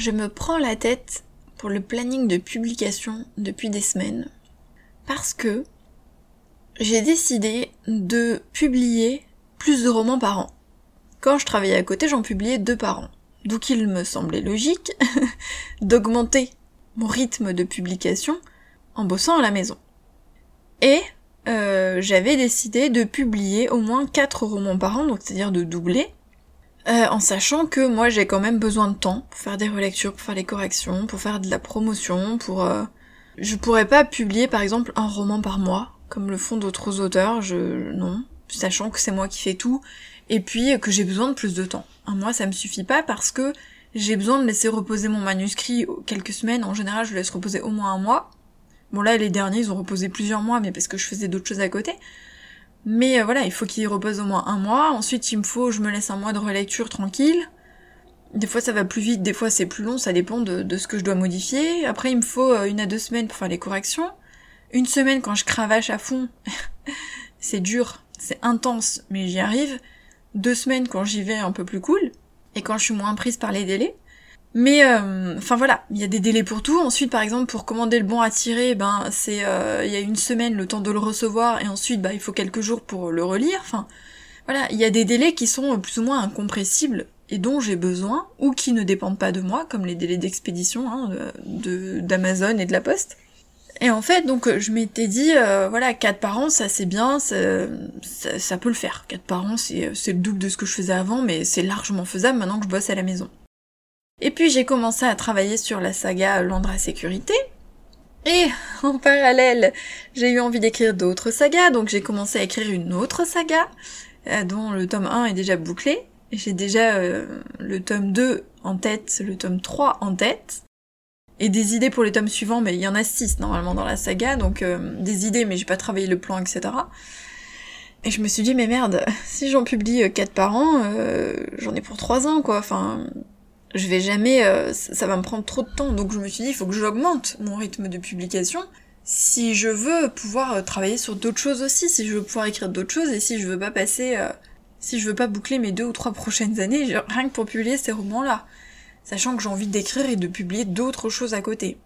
je me prends la tête pour le planning de publication depuis des semaines. Parce que j'ai décidé de publier plus de romans par an. Quand je travaillais à côté, j'en publiais deux par an. Donc il me semblait logique d'augmenter mon rythme de publication en bossant à la maison. Et euh, j'avais décidé de publier au moins quatre romans par an, donc c'est-à-dire de doubler, euh, en sachant que moi j'ai quand même besoin de temps pour faire des relectures, pour faire les corrections, pour faire de la promotion, pour... Euh, je pourrais pas publier par exemple un roman par mois, comme le font d'autres auteurs, je... non, sachant que c'est moi qui fais tout, et puis que j'ai besoin de plus de temps. Un mois ça me suffit pas parce que j'ai besoin de laisser reposer mon manuscrit quelques semaines, en général je laisse reposer au moins un mois. Bon là les derniers ils ont reposé plusieurs mois mais parce que je faisais d'autres choses à côté. Mais euh, voilà, il faut qu'il repose au moins un mois. Ensuite, il me faut, je me laisse un mois de relecture tranquille. Des fois, ça va plus vite, des fois, c'est plus long, ça dépend de, ce que je dois modifier. Après, il me faut euh, une à deux semaines pour faire les corrections. Une semaine quand je cravache à fond. c'est dur, c'est intense, mais j'y arrive. Deux semaines quand j'y vais un peu plus cool. Et quand je suis moins prise par les délais. Mais euh, enfin voilà, il y a des délais pour tout. Ensuite, par exemple, pour commander le bon à tirer, ben c'est euh, il y a une semaine le temps de le recevoir et ensuite bah il faut quelques jours pour le relire. Enfin voilà, il y a des délais qui sont plus ou moins incompressibles et dont j'ai besoin ou qui ne dépendent pas de moi, comme les délais d'expédition hein, de d'Amazon et de la Poste. Et en fait, donc je m'étais dit, euh, voilà, quatre parents, ça c'est bien, ça, ça, peut le faire. Quatre parents, c'est le double de ce que je faisais avant, mais c'est largement faisable maintenant que je bosse à la maison. Et puis j'ai commencé à travailler sur la saga Landra Sécurité. Et en parallèle, j'ai eu envie d'écrire d'autres sagas, donc j'ai commencé à écrire une autre saga, euh, dont le tome 1 est déjà bouclé. J'ai déjà euh, le tome 2 en tête, le tome 3 en tête. Et des idées pour les tomes suivants, mais il y en a 6 normalement dans la saga, donc euh, des idées, mais j'ai pas travaillé le plan, etc. Et je me suis dit, mais merde, si j'en publie 4 par an, j'en ai pour 3 ans, quoi. Enfin, je vais jamais, euh, ça va me prendre trop de temps. Donc je me suis dit, il faut que j'augmente mon rythme de publication si je veux pouvoir euh, travailler sur d'autres choses aussi, si je veux pouvoir écrire d'autres choses et si je veux pas passer, euh, si je veux pas boucler mes deux ou trois prochaines années rien que pour publier ces romans-là, sachant que j'ai envie d'écrire et de publier d'autres choses à côté.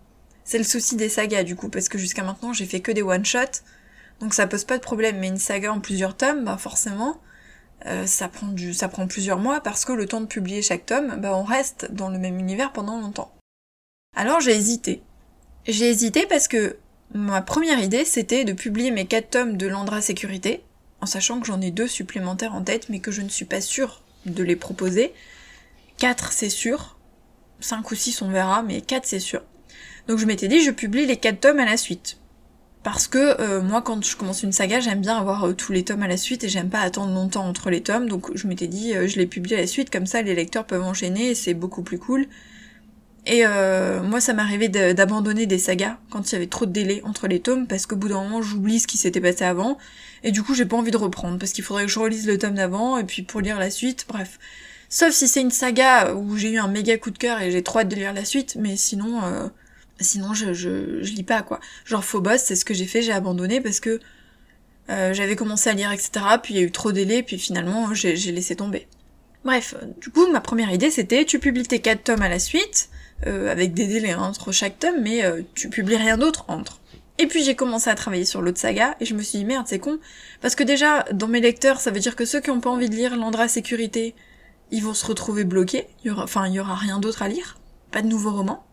C'est le souci des sagas du coup, parce que jusqu'à maintenant j'ai fait que des one-shots, donc ça pose pas de problème. Mais une saga en plusieurs tomes, bah forcément, euh, ça, prend du, ça prend plusieurs mois parce que le temps de publier chaque tome, bah, on reste dans le même univers pendant longtemps. Alors j'ai hésité. J'ai hésité parce que ma première idée c'était de publier mes quatre tomes de Landra Sécurité, en sachant que j'en ai deux supplémentaires en tête mais que je ne suis pas sûre de les proposer. Quatre c'est sûr, cinq ou six on verra, mais quatre c'est sûr. Donc je m'étais dit je publie les quatre tomes à la suite parce que euh, moi quand je commence une saga j'aime bien avoir euh, tous les tomes à la suite et j'aime pas attendre longtemps entre les tomes. Donc je m'étais dit euh, je les publie à la suite. Comme ça les lecteurs peuvent enchaîner et c'est beaucoup plus cool. Et moi ça m'arrivait d'abandonner des sagas quand il y avait trop de délai entre les tomes parce qu'au bout d'un moment j'oublie ce qui s'était passé avant. Et du coup j'ai pas envie de reprendre parce qu'il faudrait que je relise le tome d'avant et puis pour lire la suite. Bref. Sauf si c'est une saga où j'ai eu un méga coup de cœur et j'ai trop hâte de lire la suite. Mais sinon Sinon, je, je, lis pas, quoi. Genre Phobos, c'est ce que j'ai fait, j'ai abandonné parce que euh, j'avais commencé à lire, etc. Puis il y a eu trop délais, puis finalement, j'ai laissé tomber. Bref, du coup, ma première idée, c'était tu publies tes quatre tomes à la suite, euh, avec des délais entre chaque tome, mais euh, tu publies rien d'autre entre. Et puis j'ai commencé à travailler sur l'autre saga, et je me suis dit, merde, c'est con, parce que déjà, dans mes lecteurs, ça veut dire que ceux qui ont pas envie de lire Landra Sécurité, ils vont se retrouver bloqués, enfin, il y aura rien d'autre à lire, pas de nouveaux romans.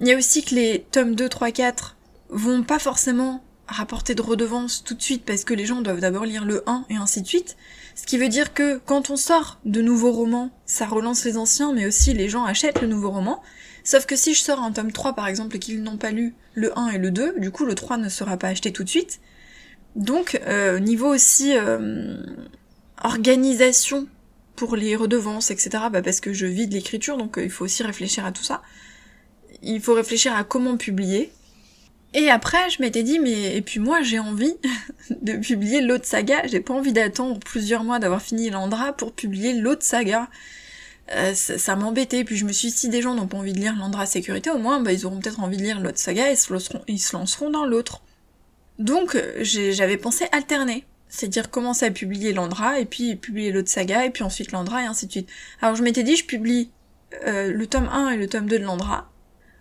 Il y a aussi que les tomes 2, 3, 4 vont pas forcément rapporter de redevances tout de suite parce que les gens doivent d'abord lire le 1 et ainsi de suite. Ce qui veut dire que quand on sort de nouveaux romans, ça relance les anciens, mais aussi les gens achètent le nouveau roman. Sauf que si je sors un tome 3 par exemple et qu'ils n'ont pas lu le 1 et le 2, du coup le 3 ne sera pas acheté tout de suite. Donc euh, niveau aussi euh, organisation pour les redevances, etc. Bah parce que je vis de l'écriture, donc euh, il faut aussi réfléchir à tout ça il faut réfléchir à comment publier. Et après, je m'étais dit, mais et puis moi, j'ai envie de publier l'autre saga. J'ai pas envie d'attendre plusieurs mois d'avoir fini Landra pour publier l'autre saga. Euh, ça, m'embêtait. Puis je me suis dit, si des gens n'ont pas envie de lire Landra Sécurité, au moins, bah, ils auront peut-être envie de lire l'autre saga et ils se lanceront dans l'autre. Donc, j'avais pensé alterner. C'est-à-dire commencer à publier Landra, et puis publier l'autre saga, et puis ensuite Landra, et ainsi de suite. Alors je m'étais dit, je publie euh, le tome 1 et le tome 2 de Landra.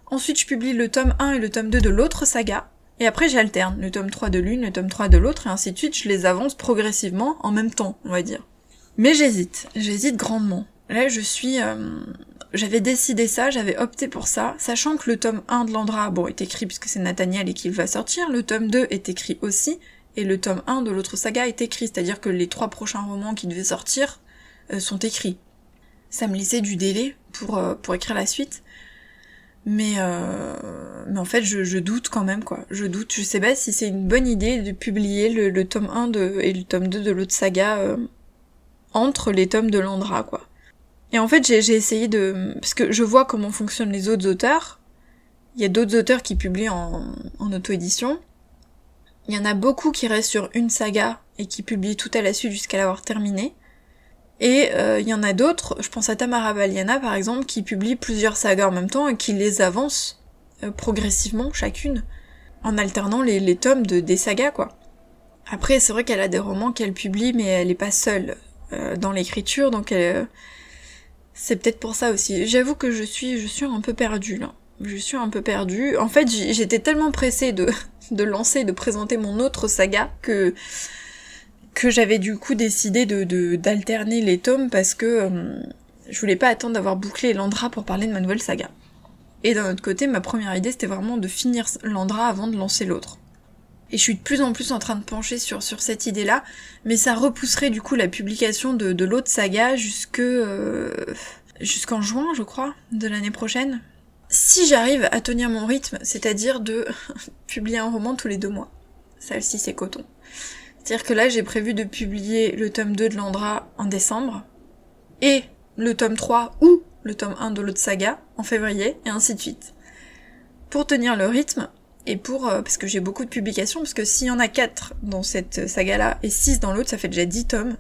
Ensuite, je publie le tome 1 et le tome 2 de l'autre saga. Et après, j'alterne le tome 3 de l'une, le tome 3 de l'autre, et ainsi de suite. Je les avance progressivement en même temps, on va dire. Mais j'hésite. J'hésite grandement. Là, je suis... Euh, j'avais décidé ça, j'avais opté pour ça, sachant que le tome 1 de Landra, bon, est écrit puisque c'est Nathaniel et qu'il va sortir, le tome 2 est écrit aussi, et le tome 1 de l'autre saga est écrit, c'est-à-dire que les trois prochains romans qui devaient sortir euh, sont écrits. Ça me laissait du délai pour, euh, pour écrire la suite. Mais, euh, mais en fait, je, doute quand même, quoi. Je doute. Je sais pas si c'est une bonne idée de publier le, tome 1 de, et le tome 2 de l'autre saga entre les tomes de Landra, quoi. Et en fait, j'ai essayé de... Parce que je vois comment fonctionnent les autres auteurs. Il y a d'autres auteurs qui publient en, en auto-édition. Il y en a beaucoup qui restent sur une saga et qui publient tout à la suite jusqu'à l'avoir terminée. Et euh, il y en a d'autres, je pense à Tamara Baliana par exemple, qui publie plusieurs sagas en même temps et qui les avance euh, progressivement chacune, en alternant les, les tomes de, des sagas quoi. Après c'est vrai qu'elle a des romans qu'elle publie mais elle est pas seule euh, dans l'écriture donc c'est peut-être pour ça aussi. J'avoue que je suis je suis un peu perdue là. Je suis un peu perdue. En fait j'étais tellement pressée de, de lancer, de présenter mon autre saga que que j'avais du coup décidé de d'alterner les tomes parce que euh, je voulais pas attendre d'avoir bouclé Landra pour parler de ma nouvelle saga. Et d'un autre côté, ma première idée c'était vraiment de finir Landra avant de lancer l'autre. Et je suis de plus en plus en train de pencher sur, cette idée-là, mais ça repousserait du coup la publication de, l'autre saga jusque euh, jusqu'en juin, je crois, de l'année prochaine. Si j'arrive à tenir mon rythme, c'est-à-dire de publier un roman tous les deux mois. Celle-ci c'est coton. C'est-à-dire que là, j'ai prévu de publier le tome 2 de Landra en décembre, et le tome 3 ou le tome 1 de l'autre saga en février, et ainsi de suite. Pour tenir le rythme, et pour... Euh, parce que j'ai beaucoup de publications, parce que s'il y en a 4 dans cette saga-là, et 6 dans l'autre, ça fait déjà 10 tomes.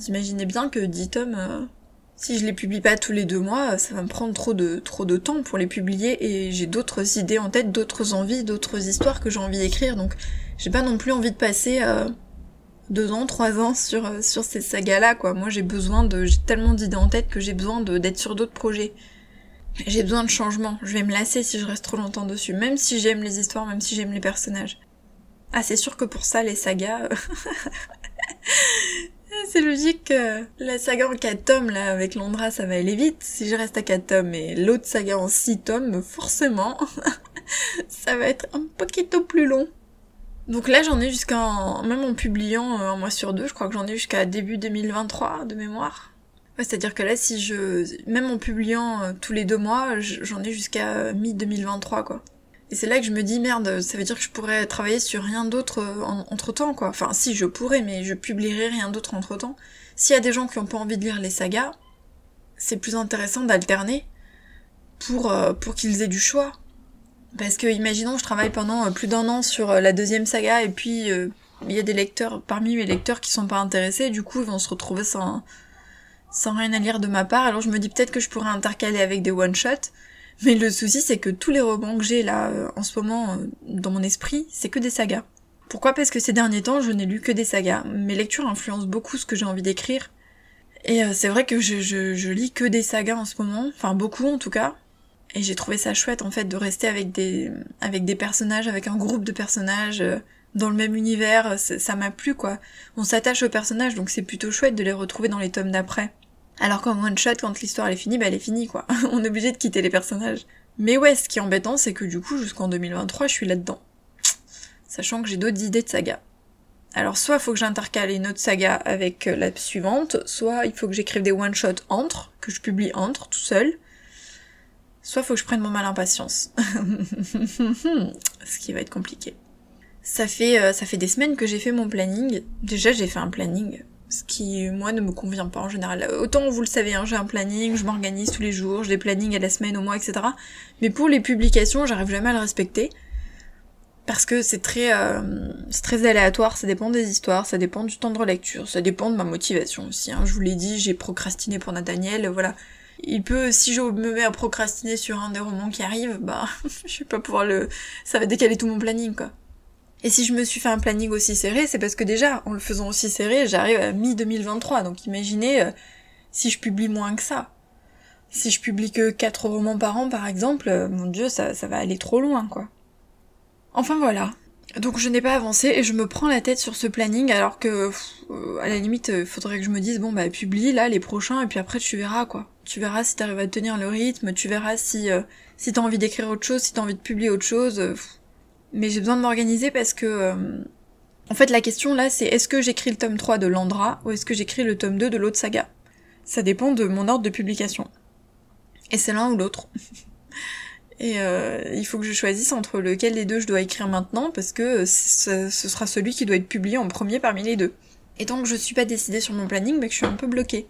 Vous imaginez bien que 10 tomes... Euh, si je les publie pas tous les deux mois, ça va me prendre trop de, trop de temps pour les publier et j'ai d'autres idées en tête, d'autres envies, d'autres histoires que j'ai envie d'écrire, donc j'ai pas non plus envie de passer euh, deux ans, trois ans sur, euh, sur ces sagas-là, quoi. Moi, j'ai besoin de, j'ai tellement d'idées en tête que j'ai besoin d'être sur d'autres projets. J'ai besoin de changement. Je vais me lasser si je reste trop longtemps dessus, même si j'aime les histoires, même si j'aime les personnages. Ah, c'est sûr que pour ça, les sagas, euh, c'est logique que la saga en 4 tomes, là, avec Londra, ça va aller vite. Si je reste à 4 tomes et l'autre saga en 6 tomes, forcément, ça va être un poquito plus long. Donc là, j'en ai jusqu'en... Même en publiant euh, un mois sur deux, je crois que j'en ai jusqu'à début 2023, de mémoire. Ouais, c'est-à-dire que là, si je... Même en publiant euh, tous les deux mois, j'en ai jusqu'à euh, mi-2023, quoi. Et c'est là que je me dis, merde, ça veut dire que je pourrais travailler sur rien d'autre entre-temps, quoi. Enfin, si, je pourrais, mais je publierai rien d'autre entre-temps. S'il y a des gens qui ont pas envie de lire les sagas, c'est plus intéressant d'alterner pour, pour qu'ils aient du choix. Parce que imaginons je travaille pendant euh, plus d'un an sur euh, la deuxième saga et puis euh, il y a des lecteurs parmi mes lecteurs qui sont pas intéressés, du coup ils vont se retrouver sans sans rien à lire de ma part. Alors je me dis peut-être que je pourrais intercaler avec des one shot, mais le souci c'est que tous les romans que j'ai là en ce moment dans mon esprit, c'est que des sagas. Pourquoi? Parce que ces derniers temps, je n'ai lu que des sagas. Mes lectures influencent beaucoup ce que j'ai envie d'écrire. Et c'est vrai que je, je, je lis que des sagas en ce moment, enfin beaucoup en tout cas. Et j'ai trouvé ça chouette en fait de rester avec des avec des personnages, avec un groupe de personnages euh, dans le même univers. Ça m'a plu quoi. On s'attache aux personnages donc c'est plutôt chouette de les retrouver dans les tomes d'après. Alors qu'en one shot, quand l'histoire est finie, bah elle est finie quoi. On est obligé de quitter les personnages. Mais ouais, ce qui est embêtant, c'est que du coup, jusqu'en 2023, je suis là-dedans. Sachant que j'ai d'autres idées de saga. Alors soit faut que j'intercale une autre saga avec euh, la suivante, soit il faut que j'écrive des one-shots entre, que je publie entre, tout seul, soit faut que je prenne mon mal en patience. Ce qui va être compliqué. Ça fait, euh, ça fait des semaines que j'ai fait mon planning. Déjà, j'ai fait un planning. Ce qui, moi, ne me convient pas en général. Autant, vous le savez, hein, j'ai un planning, je m'organise tous les jours, j'ai des plannings à la semaine, au mois, etc. Mais pour les publications, j'arrive jamais à le respecter. Parce que c'est très, euh, c'est très aléatoire, ça dépend des histoires, ça dépend du temps de relecture, ça dépend de ma motivation aussi. Hein. Je vous l'ai dit, j'ai procrastiné pour Nathaniel, voilà il peut, si je me mets à procrastiner sur un des romans qui arrive, bah, je vais pas pouvoir le, ça va décaler tout mon planning, quoi. Et si je me suis fait un planning aussi serré, c'est parce que déjà, en le faisant aussi serré, j'arrive à mi-2023, donc imaginez euh, si je publie moins que ça. Si je publie que 4 romans par an, par exemple, euh, mon dieu, ça, va aller trop loin, quoi. Enfin voilà. Donc je n'ai pas avancé et je me prends la tête sur ce planning alors que euh, à la limite faudrait que je me dise bon bah publie là les prochains et puis après tu verras quoi. Tu verras si t'arrives à tenir le rythme, tu verras si euh, si t'as envie d'écrire autre chose, si t'as envie de publier autre chose. mais j'ai besoin de m'organiser parce que en fait la question là c'est est-ce que j'écris le tome 3 de Landra ou est-ce que j'écris le tome 2 de l'autre saga? Ça dépend de mon ordre de publication. Et c'est l'un ou l'autre. Et euh, il faut que je choisisse entre lequel des deux je dois écrire maintenant, parce que ce, sera celui qui doit être publié en premier parmi les deux. Et tant que je suis pas décidée sur mon planning, bah, que je suis un peu bloquée.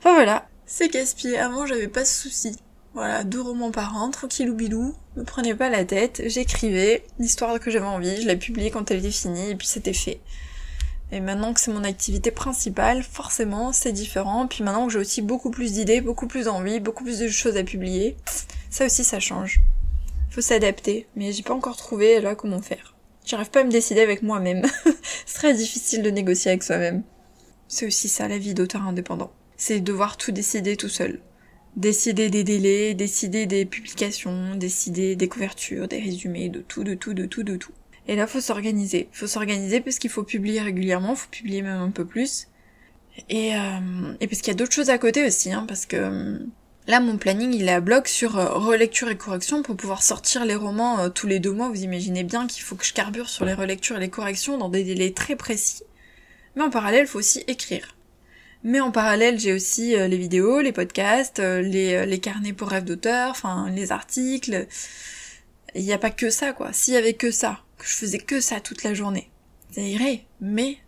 Enfin voilà, c'est casse-pied. Avant j'avais pas ce souci. Voilà, deux romans par an, tranquillou bilou, me prenez pas la tête, j'écrivais l'histoire que j'avais envie, je la publiais quand elle était finie, et puis c'était fait. Et maintenant que c'est mon activité principale, forcément, c'est différent. Puis maintenant que j'ai aussi beaucoup plus d'idées, beaucoup plus d'envie, beaucoup plus de choses à publier, ça aussi ça change. Faut s'adapter, mais j'ai pas encore trouvé là comment faire. J'arrive pas à me décider avec moi-même. c'est très difficile de négocier avec soi-même. C'est aussi ça la vie d'auteur indépendant. C'est devoir tout décider tout seul. Décider des délais, décider des publications, décider des couvertures, des résumés, de tout, de tout, de tout, de tout. Et là, faut s'organiser. Faut s'organiser parce qu'il faut publier régulièrement, faut publier même un peu plus. Et, euh, et parce qu'il y a d'autres choses à côté aussi, hein, parce que euh, là, mon planning, il est à bloc sur euh, relecture et correction pour pouvoir sortir les romans tous les deux mois. Vous imaginez bien qu'il faut que je carbure sur les relectures et les corrections dans des délais très précis. Mais en parallèle, faut aussi écrire. Mais en parallèle, j'ai aussi les vidéos, les podcasts, les, les carnets pour rêves d'auteur, enfin les articles. Il n'y a pas que ça, quoi. S'il y avait que ça, que je faisais que ça toute la journée. Ça irait, mais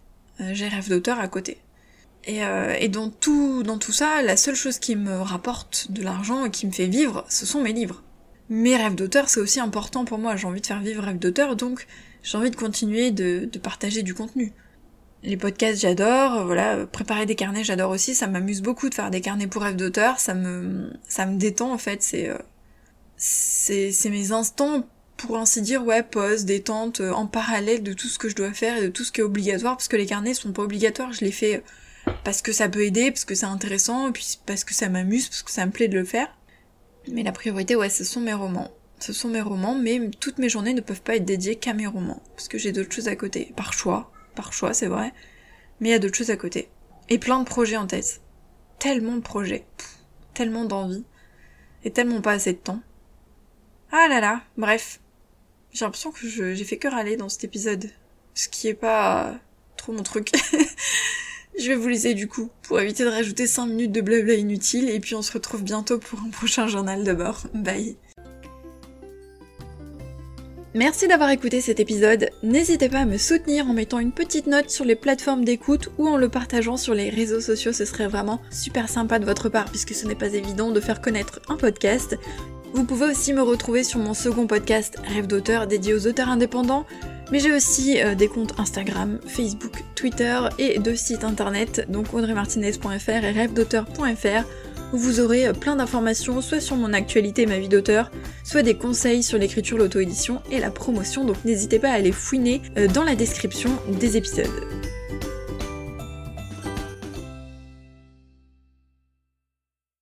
euh, j'ai rêve d'auteur à côté. Et, euh, et, dans tout dans tout ça, la seule chose qui me rapporte de l'argent et qui me fait vivre, ce sont mes livres. Mes rêves d'auteur, c'est aussi important pour moi. J'ai envie de faire vivre rêve d'auteur, donc j'ai envie de continuer de, de, partager du contenu. Les podcasts, j'adore. Voilà, préparer des carnets, j'adore aussi. Ça m'amuse beaucoup de faire des carnets pour rêve d'auteur. Ça me ça me détend en fait. C'est euh, c'est c'est mes instants pour ainsi dire, ouais, pause, détente, euh, en parallèle de tout ce que je dois faire et de tout ce qui est obligatoire, parce que les carnets sont pas obligatoires, je les fais euh, parce que ça peut aider, parce que c'est intéressant, puis parce que ça m'amuse, parce que ça me plaît de le faire. Mais la priorité, ouais, ce sont mes romans. Ce sont mes romans, mais toutes mes journées ne peuvent pas être dédiées qu'à mes romans, parce que j'ai d'autres choses à côté, par choix, par choix, c'est vrai, mais il y a d'autres choses à côté. Et plein de projets en tête. Tellement de projets, tellement d'envie, et tellement pas assez de temps. Ah là là, bref, j'ai l'impression que j'ai fait que râler dans cet épisode. Ce qui est pas trop mon truc. je vais vous laisser du coup, pour éviter de rajouter 5 minutes de blabla inutile, et puis on se retrouve bientôt pour un prochain journal d'abord. Bye Merci d'avoir écouté cet épisode. N'hésitez pas à me soutenir en mettant une petite note sur les plateformes d'écoute ou en le partageant sur les réseaux sociaux, ce serait vraiment super sympa de votre part puisque ce n'est pas évident de faire connaître un podcast. Vous pouvez aussi me retrouver sur mon second podcast Rêve d'auteur dédié aux auteurs indépendants, mais j'ai aussi euh, des comptes Instagram, Facebook, Twitter et deux sites internet, donc audreymartinez.fr et rêvedauteur.fr vous aurez euh, plein d'informations soit sur mon actualité et ma vie d'auteur, soit des conseils sur l'écriture, l'auto-édition et la promotion, donc n'hésitez pas à aller fouiner euh, dans la description des épisodes.